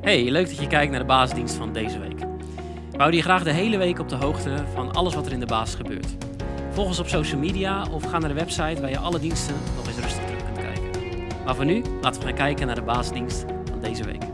Hey, leuk dat je kijkt naar de basisdienst van deze week. We houden je graag de hele week op de hoogte van alles wat er in de basis gebeurt. Volg ons op social media of ga naar de website waar je alle diensten nog eens rustig terug kunt kijken. Maar voor nu, laten we gaan kijken naar de basisdienst van deze week.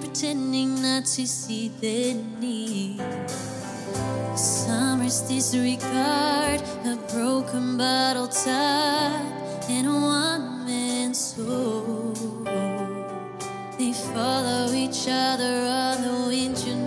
pretending not to see the need. Summer's disregard, a broken bottle top, and a one man soul. They follow each other on the winter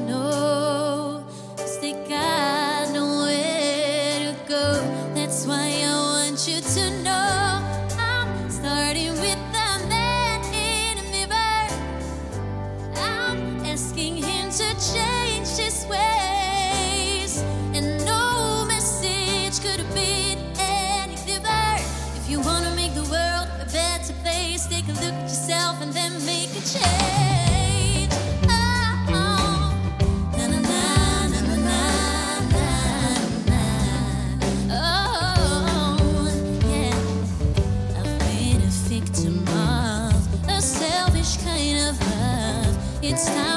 it's time.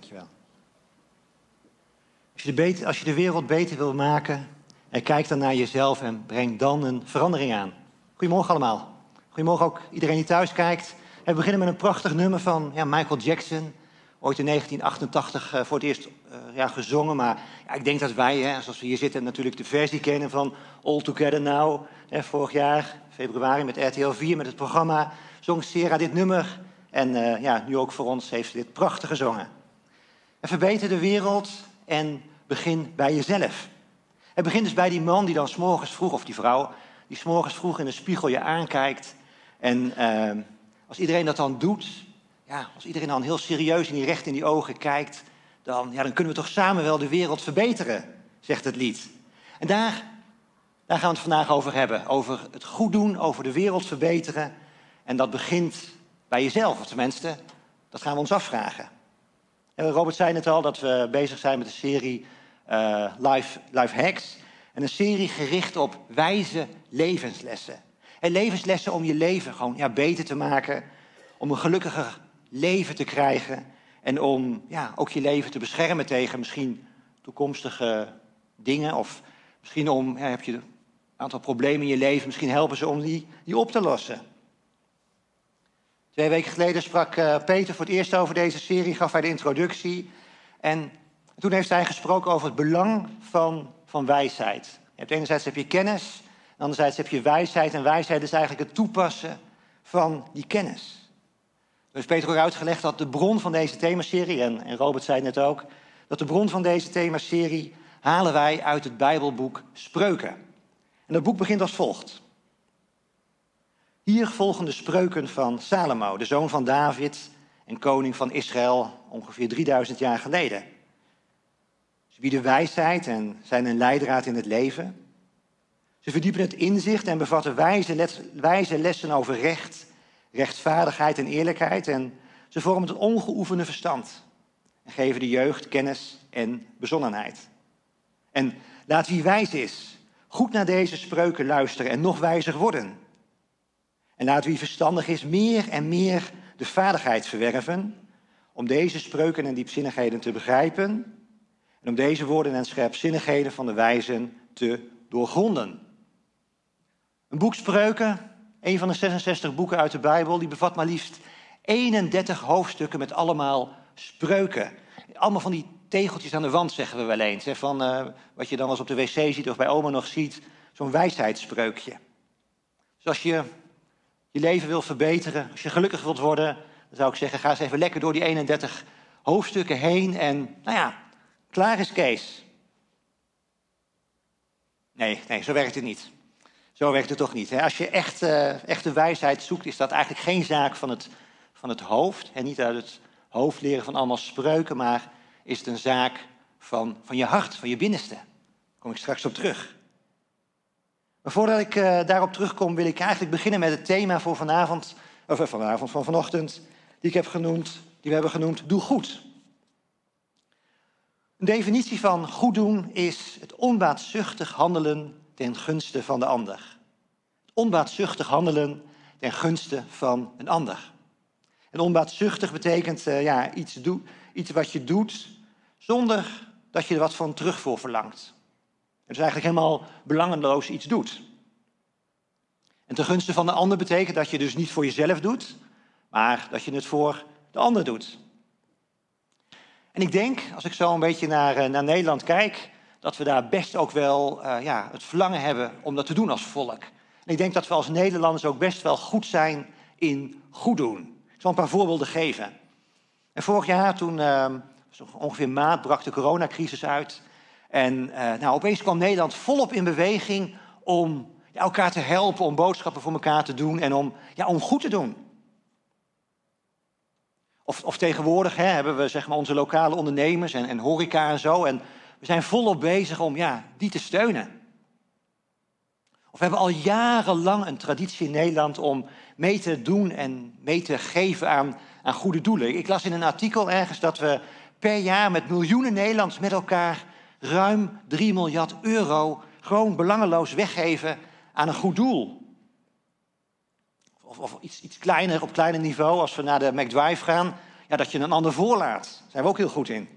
Dankjewel. Als je, de beter, als je de wereld beter wil maken, en kijk dan naar jezelf en breng dan een verandering aan. Goedemorgen allemaal. Goedemorgen ook iedereen die thuis kijkt. We beginnen met een prachtig nummer van ja, Michael Jackson. Ooit in 1988 uh, voor het eerst uh, ja, gezongen. Maar ja, ik denk dat wij, hè, zoals we hier zitten, natuurlijk de versie kennen van All Together Now. Hè, vorig jaar, februari, met RTL 4, met het programma, zong Sera dit nummer. En ja, nu ook voor ons heeft ze dit prachtig gezongen. En verbeter de wereld en begin bij jezelf. Het begint dus bij die man die dan s'morgens vroeg, of die vrouw, die s'morgens vroeg in de spiegel je aankijkt. En uh, als iedereen dat dan doet, ja, als iedereen dan heel serieus in die recht in die ogen kijkt, dan, ja, dan kunnen we toch samen wel de wereld verbeteren, zegt het lied. En daar, daar gaan we het vandaag over hebben. Over het goed doen, over de wereld verbeteren. En dat begint bij jezelf, of tenminste, dat gaan we ons afvragen. En Robert zei net al dat we bezig zijn met een serie uh, live, live Hacks. En een serie gericht op wijze levenslessen. En levenslessen om je leven gewoon ja, beter te maken. Om een gelukkiger leven te krijgen. En om ja, ook je leven te beschermen tegen misschien toekomstige dingen. Of misschien om, heb je een aantal problemen in je leven. Misschien helpen ze om die, die op te lossen. Twee weken geleden sprak uh, Peter voor het eerst over deze serie. Gaf hij de introductie. En toen heeft hij gesproken over het belang van, van wijsheid. Je hebt enerzijds heb je kennis, en anderzijds heb je wijsheid. En wijsheid is eigenlijk het toepassen van die kennis. Heeft Peter ook uitgelegd dat de bron van deze themaserie, en, en Robert zei net ook, dat de bron van deze themaserie halen wij uit het Bijbelboek Spreuken. En dat boek begint als volgt. Hier volgen de spreuken van Salomo, de zoon van David en koning van Israël, ongeveer 3000 jaar geleden. Ze bieden wijsheid en zijn een leidraad in het leven. Ze verdiepen het inzicht en bevatten wijze, les, wijze lessen over recht, rechtvaardigheid en eerlijkheid. En ze vormen het ongeoefende verstand en geven de jeugd kennis en bezonnenheid. En laat wie wijs is goed naar deze spreuken luisteren en nog wijzer worden. En laat wie verstandig is meer en meer de vaardigheid verwerven om deze spreuken en diepzinnigheden te begrijpen en om deze woorden en scherpzinnigheden van de wijzen te doorgronden. Een boek Spreuken, een van de 66 boeken uit de Bijbel, die bevat maar liefst 31 hoofdstukken met allemaal spreuken. Allemaal van die tegeltjes aan de wand, zeggen we wel eens. Hè, van uh, wat je dan als op de wc ziet of bij oma nog ziet, zo'n wijsheidsspreukje. Dus als je je leven wil verbeteren, als je gelukkig wilt worden, dan zou ik zeggen, ga eens even lekker door die 31 hoofdstukken heen en, nou ja, Klaar is Kees. Nee, nee, zo werkt het niet. Zo werkt het toch niet. Als je echt, uh, echte wijsheid zoekt, is dat eigenlijk geen zaak van het, van het hoofd. En niet uit het hoofd leren van allemaal spreuken, maar is het een zaak van, van je hart, van je binnenste. Daar kom ik straks op terug. Maar voordat ik uh, daarop terugkom, wil ik eigenlijk beginnen met het thema voor vanavond, of vanavond, van vanochtend, die ik heb genoemd, die we hebben genoemd, doe goed. Een definitie van goed doen is het onbaatzuchtig handelen ten gunste van de ander. Het onbaatzuchtig handelen ten gunste van een ander. En onbaatzuchtig betekent uh, ja, iets, iets wat je doet zonder dat je er wat van terug voor verlangt. Is eigenlijk helemaal belangeloos iets doet. En ten gunste van de ander betekent dat je dus niet voor jezelf doet, maar dat je het voor de ander doet. En ik denk, als ik zo een beetje naar, uh, naar Nederland kijk, dat we daar best ook wel uh, ja, het verlangen hebben om dat te doen als volk. En ik denk dat we als Nederlanders ook best wel goed zijn in goed doen. Ik zal een paar voorbeelden geven. En vorig jaar, toen uh, ongeveer maart, brak de coronacrisis uit. En nou, opeens kwam Nederland volop in beweging om elkaar te helpen, om boodschappen voor elkaar te doen en om, ja, om goed te doen. Of, of tegenwoordig hè, hebben we zeg maar, onze lokale ondernemers en, en horeca en zo. En we zijn volop bezig om ja, die te steunen. Of we hebben al jarenlang een traditie in Nederland om mee te doen en mee te geven aan, aan goede doelen. Ik las in een artikel ergens dat we per jaar met miljoenen Nederlands met elkaar ruim 3 miljard euro gewoon belangeloos weggeven aan een goed doel. Of, of iets, iets kleiner, op kleiner niveau, als we naar de McDrive gaan. ja, dat je een ander voorlaat. Daar zijn we ook heel goed in.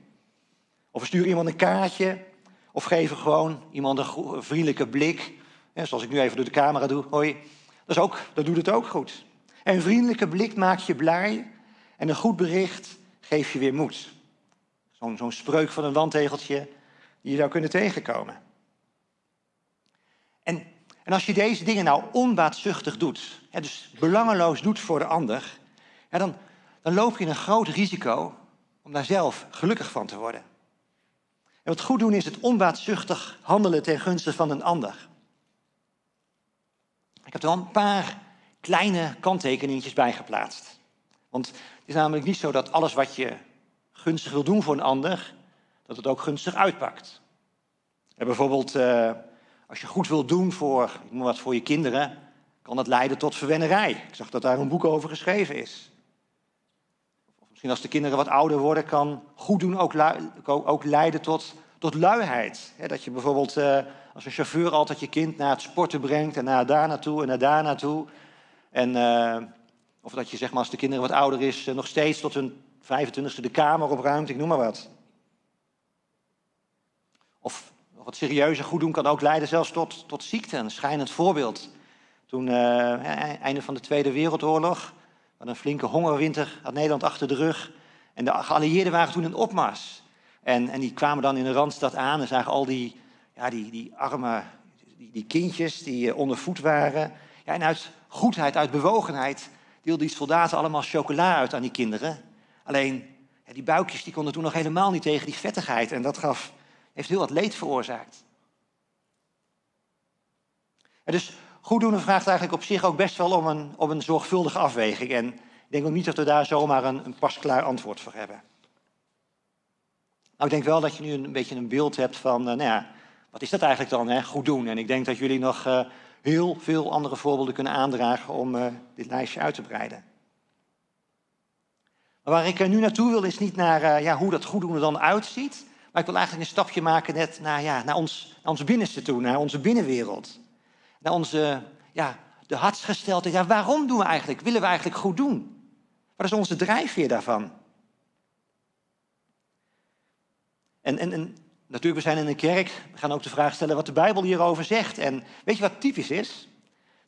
Of we sturen iemand een kaartje. Of geven gewoon iemand een vriendelijke blik. Hè, zoals ik nu even door de camera doe. Hoi. Dat, is ook, dat doet het ook goed. En een vriendelijke blik maakt je blij. En een goed bericht geeft je weer moed. Zo'n zo'n spreuk van een wandtegeltje die je zou kunnen tegenkomen. En, en als je deze dingen nou onbaatzuchtig doet, dus belangeloos doet voor de ander, dan, dan loop je een groot risico om daar zelf gelukkig van te worden. En wat goed doen is het onbaatzuchtig handelen ten gunste van een ander. Ik heb er wel een paar kleine kanttekeningetjes bij geplaatst. Want het is namelijk niet zo dat alles wat je gunstig wil doen voor een ander, dat het ook gunstig uitpakt. En bijvoorbeeld, eh, als je goed wil doen voor, ik noem wat, voor je kinderen, kan dat leiden tot verwennerij. Ik zag dat daar een boek over geschreven is. Of misschien als de kinderen wat ouder worden, kan goed doen ook, ook leiden tot, tot luiheid. Dat je bijvoorbeeld eh, als een chauffeur altijd je kind naar het sporten brengt en naar daar naartoe en naar daar naartoe. En, eh, of dat je zeg maar, als de kinderen wat ouder is, nog steeds tot hun 25e de kamer opruimt, ik noem maar wat. Wat serieuzer goed doen kan ook leiden zelfs tot, tot ziekte. Een schijnend voorbeeld. Toen, eh, einde van de Tweede Wereldoorlog, we hadden een flinke hongerwinter had Nederland achter de rug. En de geallieerden waren toen in opmars. En, en die kwamen dan in de Randstad aan en zagen al die, ja, die, die arme die, die kindjes die eh, onder voet waren. Ja, en uit goedheid, uit bewogenheid, deelden die soldaten allemaal chocola uit aan die kinderen. Alleen, die buikjes die konden toen nog helemaal niet tegen die vettigheid. En dat gaf, heeft heel wat leed veroorzaakt. En dus goeddoen vraagt eigenlijk op zich ook best wel om een, een zorgvuldige afweging. En ik denk ook niet dat we daar zomaar een, een pasklaar antwoord voor hebben. Nou, ik denk wel dat je nu een beetje een beeld hebt van, eh, nou ja, wat is dat eigenlijk dan, hè? goed doen? En ik denk dat jullie nog eh, heel veel andere voorbeelden kunnen aandragen om eh, dit lijstje uit te breiden. Maar waar ik nu naartoe wil is niet naar ja, hoe dat goeddoen er dan uitziet. Maar ik wil eigenlijk een stapje maken net naar, ja, naar, ons, naar ons binnenste toe, naar onze binnenwereld. Naar onze, ja, de hartsgesteldheid. Ja, waarom doen we eigenlijk? Willen we eigenlijk goed doen? Wat is onze drijfveer daarvan? En, en, en natuurlijk, we zijn in een kerk. We gaan ook de vraag stellen wat de Bijbel hierover zegt. En weet je wat typisch is?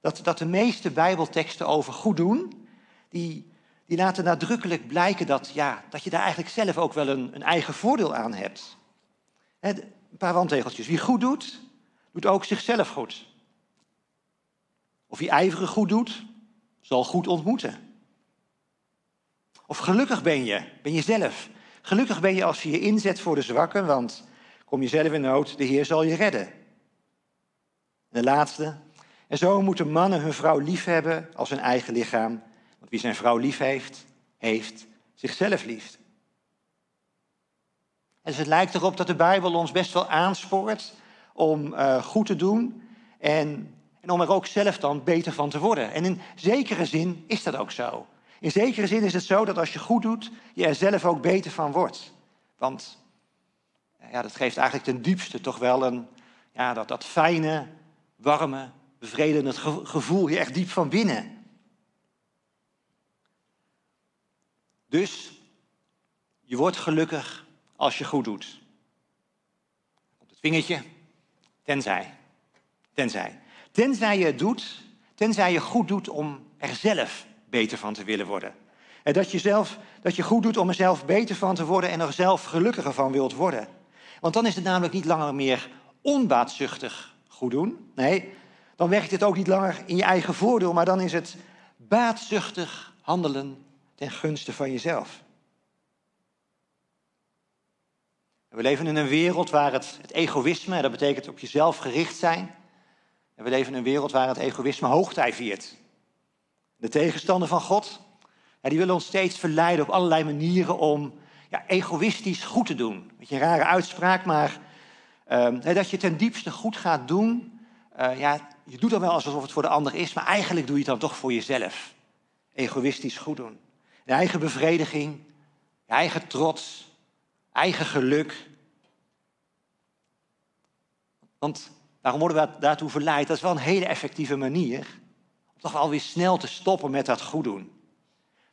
Dat, dat de meeste Bijbelteksten over goed doen, die, die laten nadrukkelijk blijken dat, ja, dat je daar eigenlijk zelf ook wel een, een eigen voordeel aan hebt. Een paar wandtegeltjes. Wie goed doet, doet ook zichzelf goed. Of wie ijverig goed doet, zal goed ontmoeten. Of gelukkig ben je, ben je zelf. Gelukkig ben je als je je inzet voor de zwakken, want kom je zelf in nood, de Heer zal je redden. En de laatste. En zo moeten mannen hun vrouw lief hebben als hun eigen lichaam. Wie zijn vrouw lief heeft, heeft zichzelf lief. En dus het lijkt erop dat de Bijbel ons best wel aanspoort om eh, goed te doen en, en om er ook zelf dan beter van te worden. En in zekere zin is dat ook zo. In zekere zin is het zo dat als je goed doet, je er zelf ook beter van wordt. Want ja, dat geeft eigenlijk ten diepste toch wel een, ja, dat, dat fijne, warme, bevredigende ge- gevoel hier echt diep van binnen. Dus je wordt gelukkig als je goed doet. Op het vingertje, tenzij. Tenzij. Tenzij je het doet, tenzij je goed doet om er zelf beter van te willen worden. En dat je, zelf, dat je goed doet om er zelf beter van te worden en er zelf gelukkiger van wilt worden. Want dan is het namelijk niet langer meer onbaatzuchtig goed doen. Nee, dan werkt het ook niet langer in je eigen voordeel, maar dan is het baatzuchtig handelen ten gunste van jezelf. We leven in een wereld waar het, het egoïsme, dat betekent op jezelf gericht zijn. En we leven in een wereld waar het egoïsme hoogtij viert. De tegenstander van God, die willen ons steeds verleiden op allerlei manieren om ja, egoïstisch goed te doen. Beetje een rare uitspraak, maar ehm, dat je ten diepste goed gaat doen. eh, ja, je doet dan wel alsof het voor de ander is, maar eigenlijk doe je het dan toch voor jezelf. Egoïstisch goed doen. Je eigen bevrediging, je eigen trots, eigen geluk. Want waarom worden we daartoe verleid? Dat is wel een hele effectieve manier om toch wel weer snel te stoppen met dat goed doen.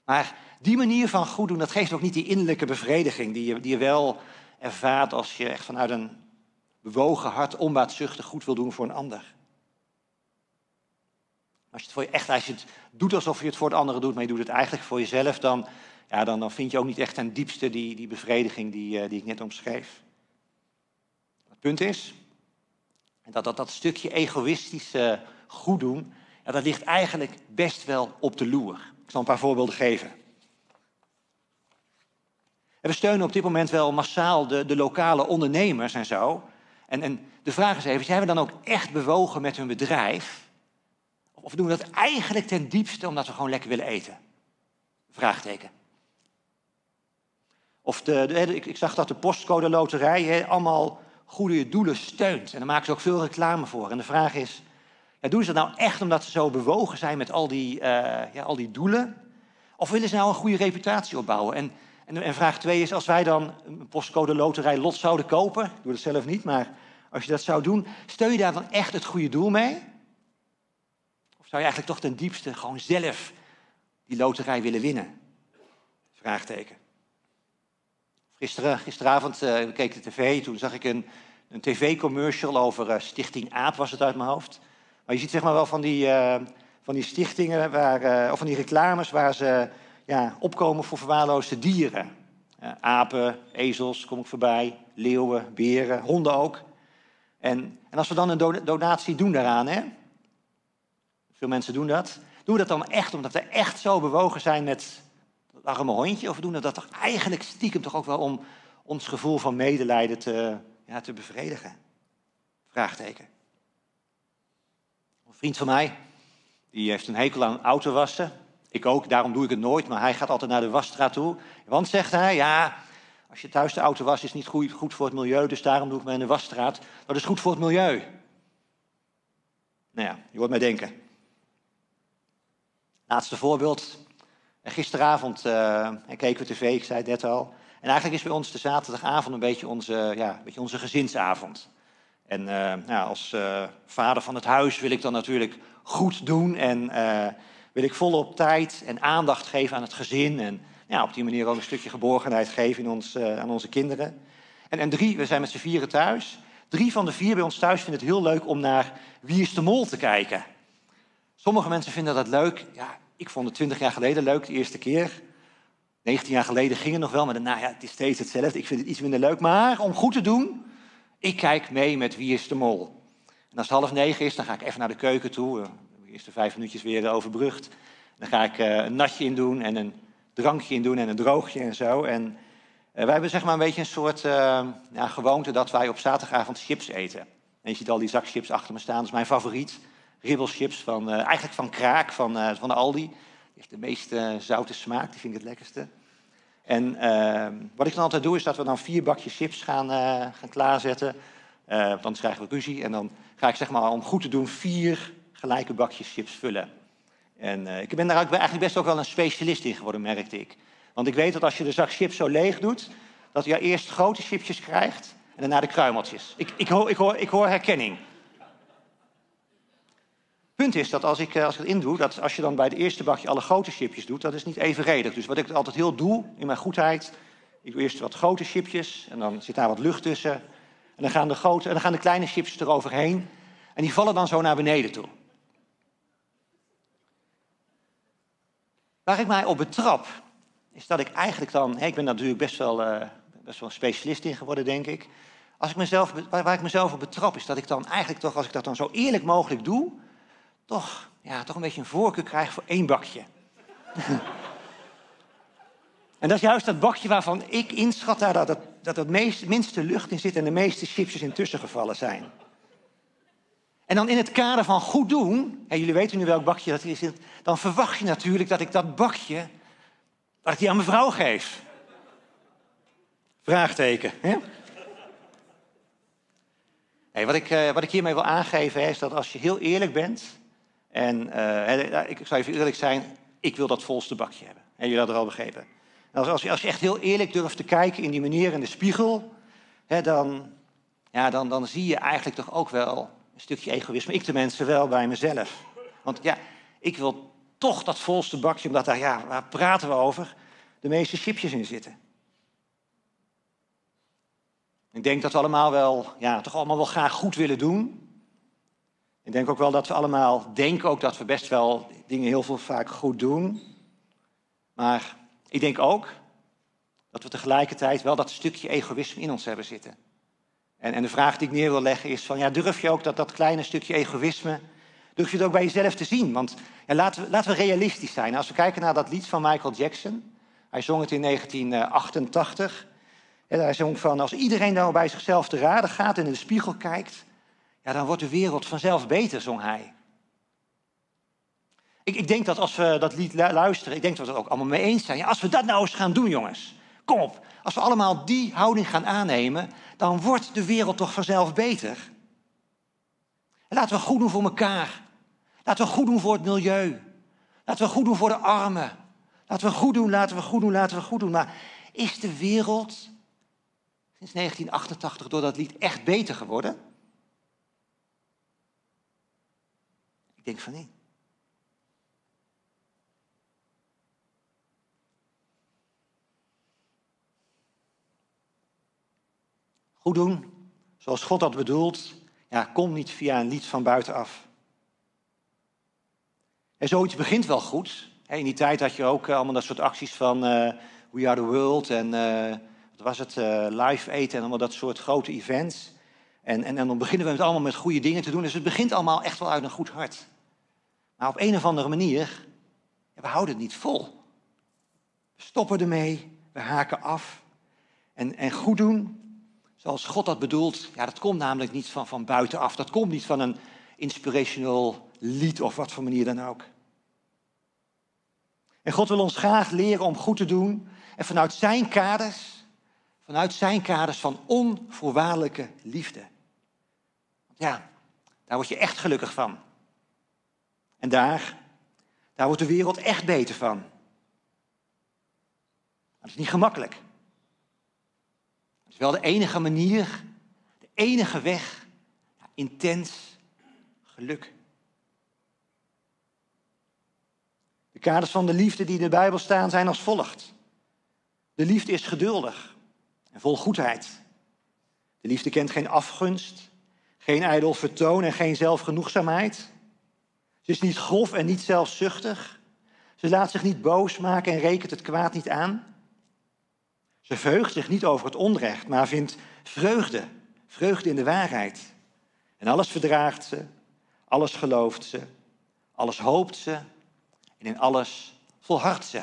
Maar die manier van goed doen, dat geeft ook niet die innerlijke bevrediging die je, die je wel ervaart als je echt vanuit een bewogen hart onbaatzuchtig goed wil doen voor een ander. Als je het, voor je, echt, als je het doet alsof je het voor het andere doet, maar je doet het eigenlijk voor jezelf, dan, ja, dan, dan vind je ook niet echt ten diepste die, die bevrediging die, eh, die ik net omschreef. Het punt is, dat, dat, dat stukje egoïstische goed doen, ja, dat ligt eigenlijk best wel op de loer. Ik zal een paar voorbeelden geven. En we steunen op dit moment wel massaal de, de lokale ondernemers en zo. En, en de vraag is even, zijn we dan ook echt bewogen met hun bedrijf? Of doen we dat eigenlijk ten diepste omdat we gewoon lekker willen eten? Vraagteken. Of de, ik, ik zag dat de postcode loterij allemaal goede doelen steunt. En daar maken ze ook veel reclame voor. En de vraag is, ja, doen ze dat nou echt omdat ze zo bewogen zijn met al die, eh, ja, al die doelen? Of willen ze nou een goede reputatie opbouwen? En, en, en vraag twee is, als wij dan een postcode loterij lot zouden kopen, ik doe dat zelf niet, maar als je dat zou doen, steun je daar dan echt het goede doel mee? Zou je eigenlijk toch ten diepste gewoon zelf die loterij willen winnen? Vraagteken. Gisteren, gisteravond eh, keek de tv, toen zag ik een, een tv-commercial over eh, Stichting AAP, was het uit mijn hoofd. Maar je ziet zeg maar wel van die, eh, van die stichtingen, waar, of van die reclames waar ze ja, opkomen voor verwaarloosde dieren. Apen, ezels, kom ik voorbij, leeuwen, beren, honden ook. En, en als we dan een do- donatie doen daaraan, hè? Veel mensen doen dat, doen we dat dan echt omdat we echt zo bewogen zijn met dat arme hondje? Of doen we dat toch eigenlijk stiekem toch ook wel om ons gevoel van medelijden te, ja, te bevredigen? Vraagteken. Een vriend van mij, die heeft een hekel aan autowassen. Ik ook, daarom doe ik het nooit, maar hij gaat altijd naar de wasstraat toe. Want, zegt hij, ja, als je thuis de auto wast, is niet goed, goed voor het milieu, dus daarom doe ik me in de wasstraat. Dat is goed voor het milieu. Nou ja, je hoort mij denken. Laatste voorbeeld. Gisteravond eh, keken we tv, ik zei het net al. En eigenlijk is bij ons de zaterdagavond een beetje onze, ja, een beetje onze gezinsavond. En eh, nou, als eh, vader van het huis wil ik dan natuurlijk goed doen. En wil ik volop tijd en aandacht geven aan het gezin. En ja, op die manier ook een stukje geborgenheid geven in ons, aan onze kinderen. En, en drie, we zijn met z'n vieren thuis. Drie van de vier bij ons thuis vinden het heel leuk om naar Wie is de Mol te kijken. Sommige mensen vinden dat leuk. Ja, ik vond het twintig jaar geleden leuk, de eerste keer. 19 jaar geleden ging het nog wel, maar daarna, ja, het is steeds hetzelfde. Ik vind het iets minder leuk. Maar om goed te doen, ik kijk mee met Wie is de Mol. En als het half negen is, dan ga ik even naar de keuken toe. Eh, De eerste vijf minuutjes weer overbrugd. Dan ga ik eh, een natje in doen en een drankje in doen en een droogje en zo. En eh, wij hebben zeg maar een beetje een soort ja, gewoonte dat wij op zaterdagavond chips eten. En je ziet al die zak chips achter me staan, dat is mijn favoriet. Ribbelchips van, eh, eigenlijk van Kraak, van, eh, van Aldi. Die heeft de meest eh, zoute smaak, die vind ik het lekkerste. En eh, wat ik dan altijd doe, is dat we dan vier bakjes chips gaan, gaan klaarzetten. Want anders krijgen we ruzie. En dan ga ik zeg maar, om goed te doen, vier gelijke bakjes chips vullen. En ik ben daar eigenlijk best ook wel een specialist in geworden, merkte ik. Want ik weet dat als je de zak chips zo leeg doet, dat je eerst grote chipjes krijgt en daarna de kruimeltjes. Ik, ik, hoor, ik hoor herkenning. Punt is dat als ik, eh, als ik het indoe, dat als je dan bij het eerste bakje alle grote chipjes doet, dat is niet evenredig. Dus wat ik altijd heel doe in mijn goedheid, ik doe eerst wat grote chipjes en dan zit daar wat lucht tussen. En dan gaan de, grote, en dan gaan de kleine chipjes eroverheen en die vallen dan zo naar beneden toe. Waar ik mij op betrap, is dat ik eigenlijk dan, ik ben natuurlijk best wel, eh, best wel een specialist in geworden, denk ik. Als ik mezelf, waar ik mezelf op betrap, is dat ik dan eigenlijk toch, als ik dat dan zo eerlijk mogelijk doe, toch, ja, toch een beetje een voorkeur krijg voor één bakje. en dat is juist dat bakje waarvan ik inschat daar dat, dat, dat het meest, minste lucht in zit en de meeste chipjes intussen gevallen zijn. En dan in het kader van goed doen, en jullie weten nu welk bakje dat is, dan verwacht je natuurlijk dat ik dat bakje, dat ik die aan mijn vrouw geef. Vraagteken. Hè? Wat, ik, eh, wat ik hiermee wil aangeven is dat als je heel eerlijk bent, en eh, hè, ik zou even eerlijk zijn, ik wil dat volste bakje hebben. En jullie het al begrepen. En als, als, je, als je echt heel eerlijk durft te kijken in die meneer in de spiegel, hè, dan, ja, dan, dan zie je eigenlijk toch ook wel een stukje egoïsme. Ik tenminste wel bij mezelf. Want ja, ik wil toch dat volste bakje, omdat daar, ja, waar praten we over? de meeste chipjes in zitten. Ik denk dat we allemaal wel, ja, toch allemaal wel graag goed willen doen. Ik denk ook wel dat we allemaal denken ook dat we best wel dingen heel veel vaak goed doen. Maar ik denk ook dat we tegelijkertijd wel dat stukje egoïsme in ons hebben zitten. En, en de vraag die ik neer wil leggen is van, ja, durf je ook dat, dat kleine stukje egoïsme, durf je het ook bij jezelf te zien? Want ja, laten, we, laten we realistisch zijn. Als we kijken naar dat lied van Michael Jackson, hij zong het in 1988. En hij zong van, als iedereen nou bij zichzelf te raden gaat en in de spiegel kijkt, ja, dan wordt de wereld vanzelf beter, zong hij. Ik, ik denk dat als we dat lied lu- luisteren, ik denk dat we het ook allemaal mee eens zijn. Als we dat nou eens gaan doen, jongens. Kom op. Als we allemaal die houding gaan aannemen, dan wordt de wereld toch vanzelf beter. En laten we goed doen voor elkaar. Laten we goed doen voor het milieu. Laten we goed doen voor de armen. Laten we goed doen, laten we goed doen, laten we goed doen. Maar is de wereld sinds 1988 door dat lied echt beter geworden? Ik denk van niet. Goed doen, zoals God dat bedoelt, ja, komt niet via een lied van buitenaf. En zoiets begint wel goed. In die tijd had je ook eh, allemaal dat soort acties van eh, We Are The World en eh, wat was het, Live Aid en allemaal dat soort grote events. En, en, en dan beginnen we met allemaal met goede dingen te doen. Dus het begint allemaal echt wel uit een goed hart. Maar op een of andere manier, we houden het niet vol. We stoppen ermee, we haken af. En, en goed doen, zoals God dat bedoelt, ja, dat komt namelijk niet van, van buitenaf. Dat komt niet van een inspirational lied of wat voor manier dan ook. En God wil ons graag leren om goed te doen. En vanuit zijn kaders, vanuit zijn kaders van onvoorwaardelijke liefde. Ja, daar word je echt gelukkig van. En daar, daar wordt de wereld echt beter van. Dat is niet gemakkelijk. Het is wel de enige manier, de enige weg, naar intens geluk. De kaders van de liefde die in de Bijbel staan zijn als volgt. De liefde is geduldig en vol goedheid. De liefde kent geen afgunst, geen ijdel vertoon en geen zelfgenoegzaamheid. Ze is niet grof en niet zelfzuchtig. Ze laat zich niet boos maken en rekent het kwaad niet aan. Ze verheugt zich niet over het onrecht, maar vindt vreugde, vreugde in de waarheid. En alles verdraagt ze, alles gelooft ze, alles hoopt ze en in alles volhardt ze.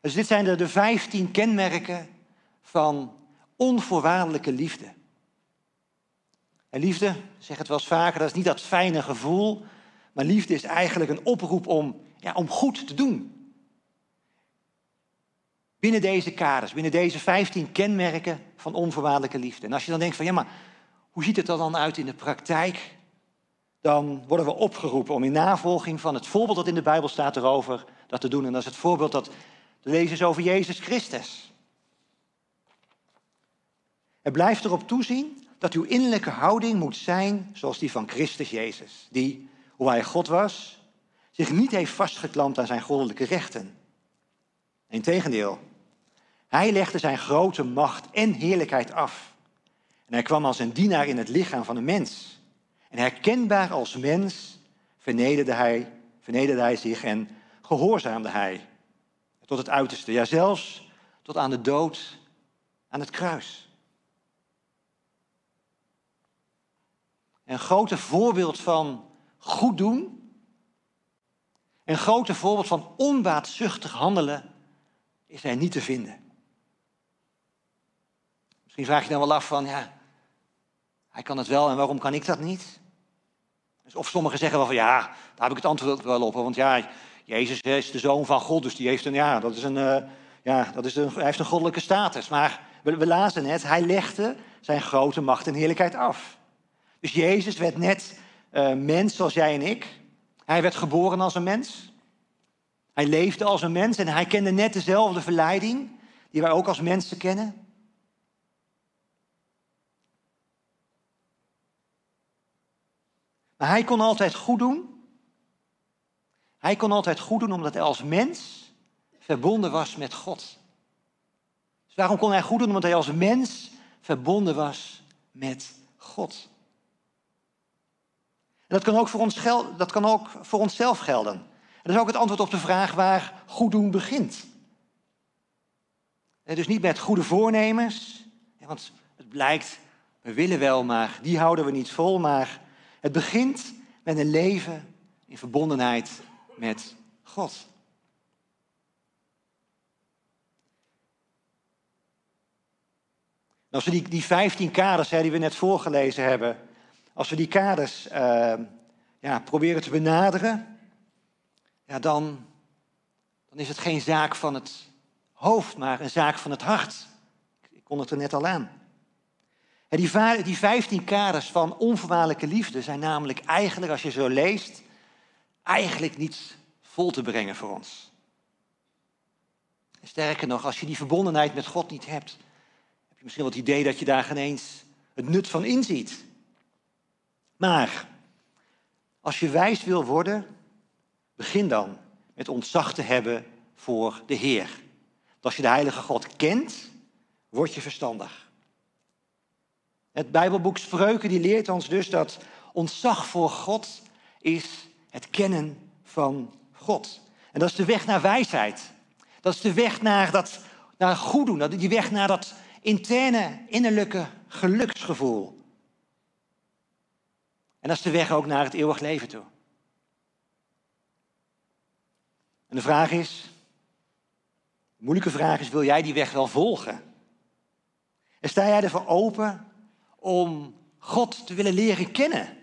Dus dit zijn de, de vijftien kenmerken van onvoorwaardelijke liefde. En liefde, zeg het wel eens vaker, dat is niet dat fijne gevoel, maar liefde is eigenlijk een oproep om, ja, om goed te doen. Binnen deze kaders, binnen deze 15 kenmerken van onvoorwaardelijke liefde. En als je dan denkt van ja, maar hoe ziet het er dan uit in de praktijk? Dan worden we opgeroepen om in navolging van het voorbeeld dat in de Bijbel staat erover dat te doen. En dat is het voorbeeld dat te lezen is over Jezus Christus. Het blijft erop toezien dat uw innerlijke houding moet zijn zoals die van Christus Jezus. Die, hoe hij God was, zich niet heeft vastgeklampt aan zijn goddelijke rechten. Integendeel, hij legde zijn grote macht en heerlijkheid af. En hij kwam als een dienaar in het lichaam van een mens. En herkenbaar als mens vernederde hij, vernederde hij zich en gehoorzaamde hij. Tot het uiterste, ja zelfs tot aan de dood aan het kruis. Een grote voorbeeld van goed doen. Een grote voorbeeld van onbaatzuchtig handelen is er niet te vinden. Misschien vraag je dan wel af van, ja, hij kan het wel en waarom kan ik dat niet? Dus of sommigen zeggen wel van, ja, daar heb ik het antwoord wel op. Want ja, Jezus is de zoon van God, dus die heeft een, ja, dat is een, uh, ja, dat is een, hij heeft een goddelijke status. Maar we, we lazen net, hij legde zijn grote macht en heerlijkheid af. Dus Jezus werd net uh, mens zoals jij en ik. Hij werd geboren als een mens. Hij leefde als een mens en hij kende net dezelfde verleiding die wij ook als mensen kennen. Maar hij kon altijd goed doen. Hij kon altijd goed doen omdat hij als mens verbonden was met God. Dus waarom kon hij goed doen? Omdat hij als mens verbonden was met God. En dat kan ook voor, ons gel- dat kan ook voor onszelf gelden. En dat is ook het antwoord op de vraag waar goed doen begint. Eh, Dus niet met goede voornemens, want het blijkt, we willen wel, maar die houden we niet vol. Maar het begint met een leven in verbondenheid met God. Als we die, die 15 kaders die we net voorgelezen hebben, als we die kaders eh, ja, proberen te benaderen, ja, dan, dan is het geen zaak van het hoofd, maar een zaak van het hart. Ik kon het er net al aan. Die, die 15 kaders van onvoorwaardelijke liefde zijn namelijk eigenlijk, als je zo leest, eigenlijk niet vol te brengen voor ons. Sterker nog, als je die verbondenheid met God niet hebt, heb je misschien wel het idee dat je daar geen eens het nut van inziet. Maar als je wijs wil worden, begin dan met ontzag te hebben voor de Heer. Als je de Heilige God kent, word je verstandig. Het Bijbelboek Spreuken die leert ons dus dat ontzag voor God is het kennen van God. En dat is de weg naar wijsheid. Dat is de weg naar, dat, naar goed doen. Die weg naar dat interne, innerlijke geluksgevoel. En dat is de weg ook naar het eeuwig leven toe. En de vraag is, de moeilijke vraag is, wil jij die weg wel volgen? En sta jij ervoor open om God te willen leren kennen?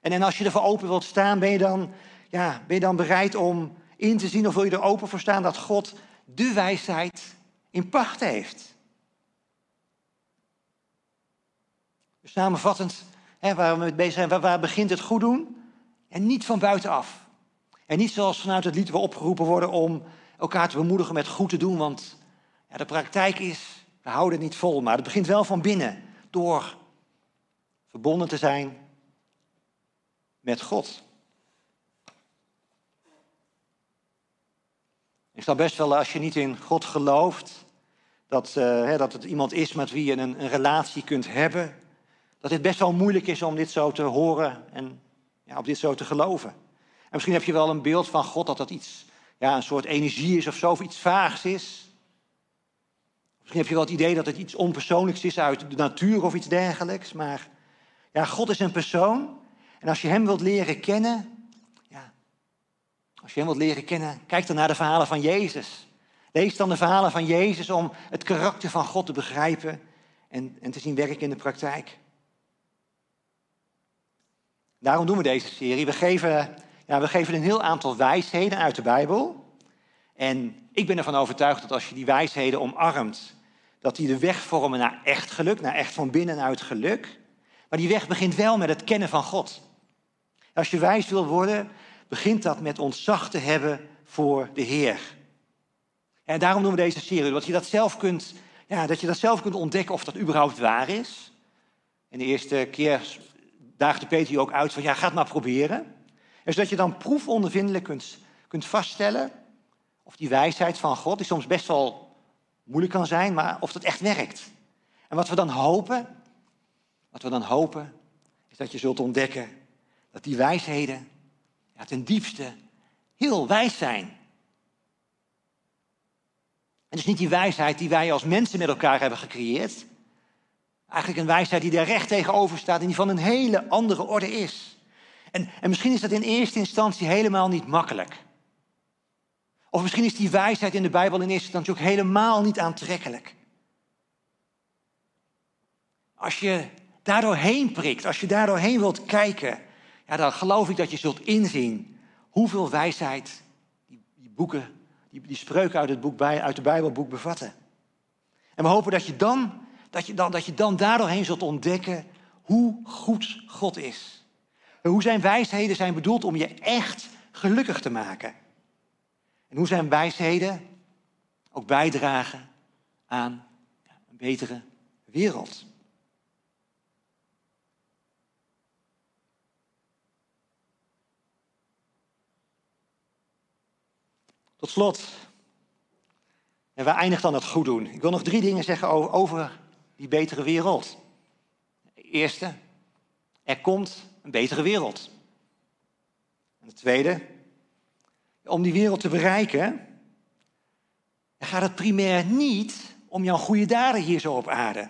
En, en als je ervoor open wilt staan, ben je, dan, ja, ben je dan bereid om in te zien of wil je er open voor staan dat God de wijsheid in pacht heeft? Dus samenvattend, waar we mee bezig zijn, waar, begint het goed doen? En niet van buitenaf. En niet zoals vanuit het lied we opgeroepen worden om elkaar te bemoedigen met goed te doen, want ja, de praktijk is, we houden het niet vol, maar het begint wel van binnen, door verbonden te zijn met God. Ik snap best wel als je niet in God gelooft, dat, eh, hè, dat het iemand is met wie je een, een relatie kunt hebben, dat het best wel moeilijk is om dit zo te horen en ja, op dit zo te geloven. En misschien heb je wel een beeld van God dat dat iets, ja, een soort energie is of zo, of iets vaags is. Misschien heb je wel het idee dat het iets onpersoonlijks is uit de natuur of iets dergelijks. Maar ja, God is een persoon. En als je hem wilt leren kennen, ja, als je hem wilt leren kennen, kijk dan naar de verhalen van Jezus. Lees dan de verhalen van Jezus om het karakter van God te begrijpen en, en te zien werken in de praktijk. Daarom doen we deze serie. We geven, ja, we geven een heel aantal wijsheden uit de Bijbel. En ik ben ervan overtuigd dat als je die wijsheden omarmt, dat die de weg vormen naar echt geluk, naar echt van binnenuit geluk. Maar die weg begint wel met het kennen van God. Als je wijs wil worden, begint dat met ontzag te hebben voor de Heer. En daarom doen we deze serie, dat je dat zelf kunt, ja, dat je dat zelf kunt ontdekken of dat überhaupt waar is. En de eerste keer daagde Peter je ook uit van ja, ga het maar proberen. En zodat je dan proefondervindelijk kunt, kunt vaststellen of die wijsheid van God, die soms best wel moeilijk kan zijn, maar of dat echt werkt. En wat we dan hopen, wat we dan hopen, is dat je zult ontdekken dat die wijsheden ja, ten diepste heel wijs zijn. En dus niet die wijsheid die wij als mensen met elkaar hebben gecreëerd. Eigenlijk een wijsheid die daar recht tegenover staat en die van een hele andere orde is. En, en misschien is dat in eerste instantie helemaal niet makkelijk. Of misschien is die wijsheid in de Bijbel in eerste instantie ook helemaal niet aantrekkelijk. Als je daardoor heen prikt, als je daardoor heen wilt kijken, ja, dan geloof ik dat je zult inzien hoeveel wijsheid die, die boeken, die, die spreuken uit het, boek, bij- uit het Bijbelboek bevatten. En we hopen dat je, dan, dat, je dan, dat je dan daardoorheen zult ontdekken hoe goed God is. Hoe zijn wijsheden zijn bedoeld om je echt gelukkig te maken. En hoe zijn wijsheden ook bijdragen aan een betere wereld. Tot slot, En waar eindigt dan het goed doen? Ik wil nog drie dingen zeggen over, over die betere wereld. Eerste, er komt een betere wereld. En de tweede, om die wereld te bereiken, gaat het primair niet om jouw goede daden hier zo op aarde.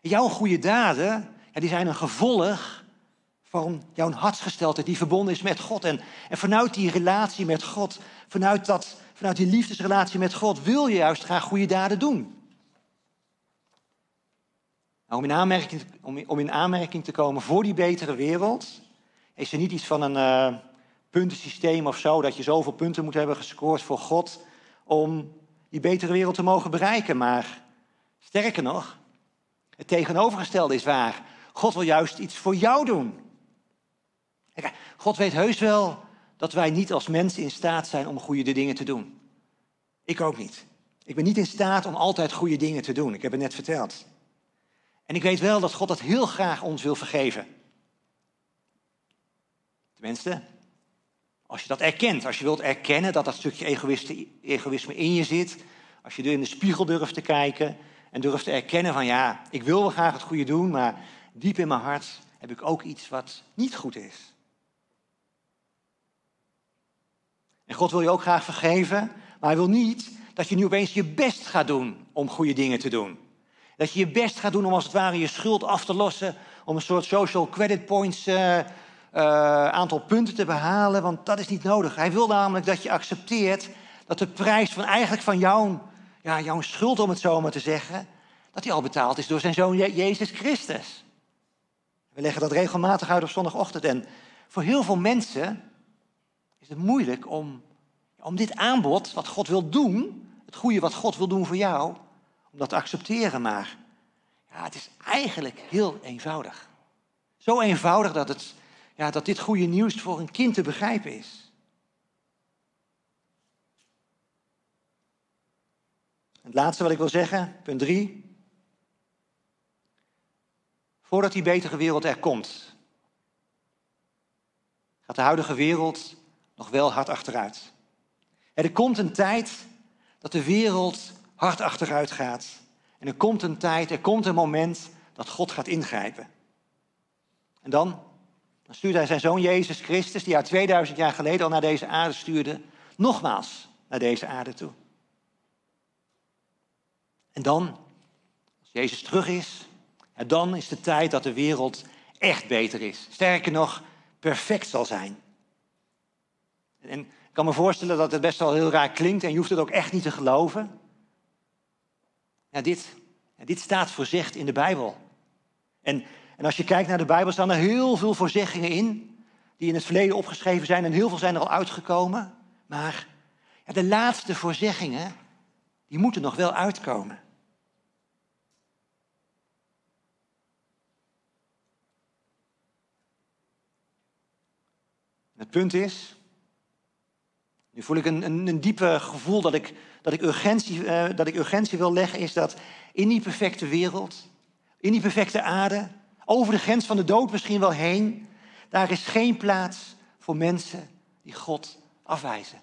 Jouw goede daden, ja, die zijn een gevolg van jouw hartsgesteldheid die verbonden is met God. En, en vanuit die relatie met God, vanuit, dat, vanuit die liefdesrelatie met God, wil je juist graag goede daden doen. Nou, om, in aanmerking, om, om in aanmerking te komen voor die betere wereld, is er niet iets van een eh, puntensysteem of zo, dat je zoveel punten moet hebben gescoord voor God om die betere wereld te mogen bereiken. Maar sterker nog, het tegenovergestelde is waar. God wil juist iets voor jou doen. God weet heus wel dat wij niet als mensen in staat zijn om goede dingen te doen. Ik ook niet. Ik ben niet in staat om altijd goede dingen te doen. Ik heb het net verteld. En ik weet wel dat God dat heel graag ons wil vergeven. Tenminste, als je dat erkent. Als je wilt erkennen dat dat stukje egoïsme in je zit. Als je er in de spiegel durft te kijken en durft te erkennen van ja, ik wil wel graag het goede doen, maar diep in mijn hart heb ik ook iets wat niet goed is. En God wil je ook graag vergeven, maar hij wil niet dat je nu opeens je best gaat doen om goede dingen te doen. Dat je je best gaat doen om als het ware je schuld af te lossen, om een soort social credit points eh, eh, aantal punten te behalen, want dat is niet nodig. Hij wil namelijk dat je accepteert dat de prijs van eigenlijk van jouw, ja, jouw schuld, om het zo maar te zeggen, dat die al betaald is door zijn zoon Je- Jezus Christus. We leggen dat regelmatig uit op zondagochtend en voor heel veel mensen is het moeilijk om, om dit aanbod, wat God wil doen, het goede wat God wil doen voor jou, dat te accepteren. Maar ja, het is eigenlijk heel eenvoudig. Zo eenvoudig dat, het, ja, dat dit goede nieuws voor een kind te begrijpen is. Het laatste wat ik wil zeggen, punt drie. Voordat die betere wereld er komt, gaat de huidige wereld nog wel hard achteruit. Er komt een tijd dat de wereld hard achteruit gaat. En er komt een tijd, er komt een moment dat God gaat ingrijpen. En dan, dan stuurt hij zijn zoon Jezus Christus, die uit 2000 jaar geleden al naar deze aarde stuurde, nogmaals naar deze aarde toe. En dan, als Jezus terug is, ja, dan is de tijd dat de wereld echt beter is. Sterker nog, perfect zal zijn. En ik kan me voorstellen dat het best wel heel raar klinkt en je hoeft het ook echt niet te geloven. Ja, dit, dit staat voorzegd in de Bijbel. En, en als je kijkt naar de Bijbel staan er heel veel voorzeggingen in, die in het verleden opgeschreven zijn en heel veel zijn er al uitgekomen. Maar ja, de laatste voorzeggingen, die moeten nog wel uitkomen. Het punt is, nu voel ik een, een, een diepe gevoel dat ik, dat, ik urgentie, eh, dat ik urgentie wil leggen, is dat in die perfecte wereld, in die perfecte aarde, over de grens van de dood misschien wel heen, daar is geen plaats voor mensen die God afwijzen.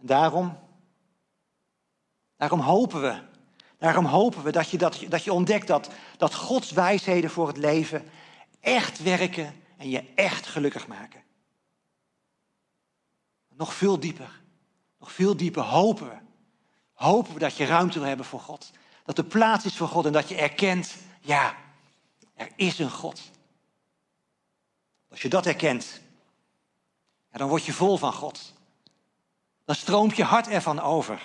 En daarom, daarom hopen we Daarom hopen we dat je, dat, dat je ontdekt dat, dat Gods wijsheden voor het leven echt werken en je echt gelukkig maken. Nog veel dieper, nog veel dieper hopen we. Hopen we dat je ruimte wil hebben voor God. Dat er plaats is voor God en dat je erkent, ja, er is een God. Als je dat erkent, dan word je vol van God. Dan stroomt je hart ervan over.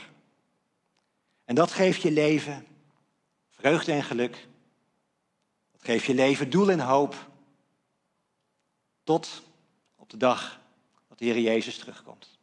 En dat geeft je leven vreugde en geluk. Dat geeft je leven doel en hoop. Tot op de dag dat de Heer Jezus terugkomt.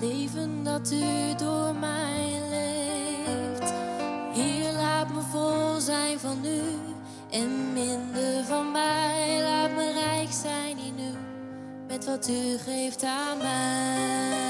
Leven dat u door mij leeft. Hier laat me vol zijn van u en minder van mij. Laat me rijk zijn in u met wat u geeft aan mij.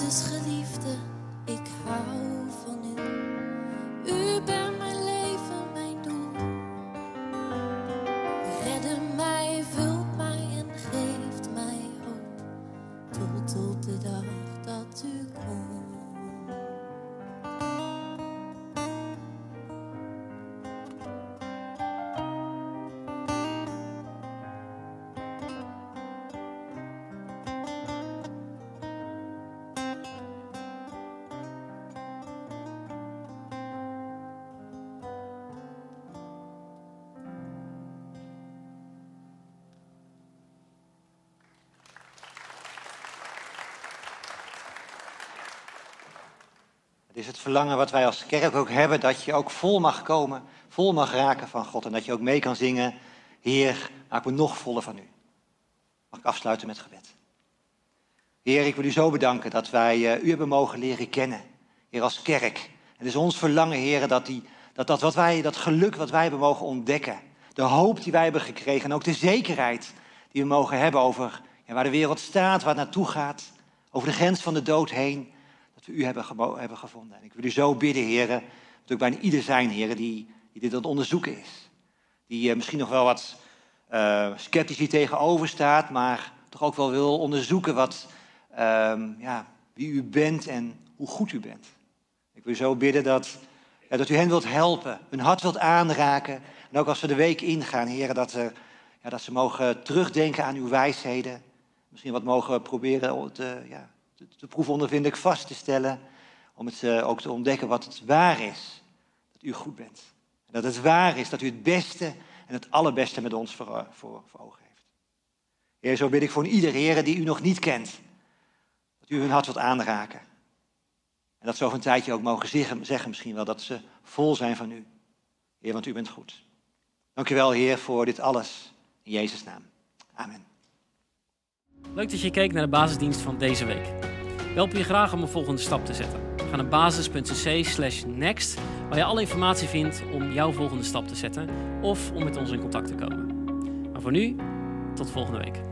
Jezus geliefde, is het verlangen wat wij als kerk ook hebben, dat je ook vol mag komen, vol mag raken van God. En dat je ook mee kan zingen, Heer, maak me nog voller van u. Mag ik afsluiten met gebed. Heer, ik wil u zo bedanken dat wij eh, u hebben mogen leren kennen. Heer, als kerk. Het is ons verlangen, Heer, dat, die, dat, dat, wat wij, dat geluk wat wij hebben mogen ontdekken. De hoop die wij hebben gekregen en ook de zekerheid die we mogen hebben over ja, waar de wereld staat, waar het naartoe gaat. Over de grens van de dood heen dat we u hebben, hebben gevonden. En ik wil u zo bidden, heren, dat ook bijna ieder zijn, heren, die, die dit aan het onderzoeken is. Die eh, misschien nog wel wat eh, sceptisch tegenover staat, maar toch ook wel wil onderzoeken wat, ehm, ja, wie u bent en hoe goed u bent. Ik wil u zo bidden dat, ja, dat u hen wilt helpen, hun hart wilt aanraken. En ook als we de week ingaan, heren, dat, ze- ja, dat ze mogen terugdenken aan uw wijsheden. Misschien wat mogen proberen te, ja, te, proeven ondervindelijk vast te stellen. Om het eh, ook te ontdekken wat het waar is. Dat u goed bent. En dat het waar is dat u het beste en het allerbeste met ons voor, voor, voor ogen heeft. Heer, zo bid ik voor ieder Heer die u nog niet kent. Dat u hun hart wilt aanraken. En dat ze over een tijdje ook mogen zeggen, zeggen misschien wel dat ze vol zijn van u. Heer, want u bent goed. Dank u wel, Heer, voor dit alles. In Jezus' naam. Amen. Leuk dat je keek naar de basisdienst van deze week. We helpen je graag om een volgende stap te zetten. Ga naar basis.cc next, waar je alle informatie vindt om jouw volgende stap te zetten of om met ons in contact te komen. Maar voor nu, tot volgende week.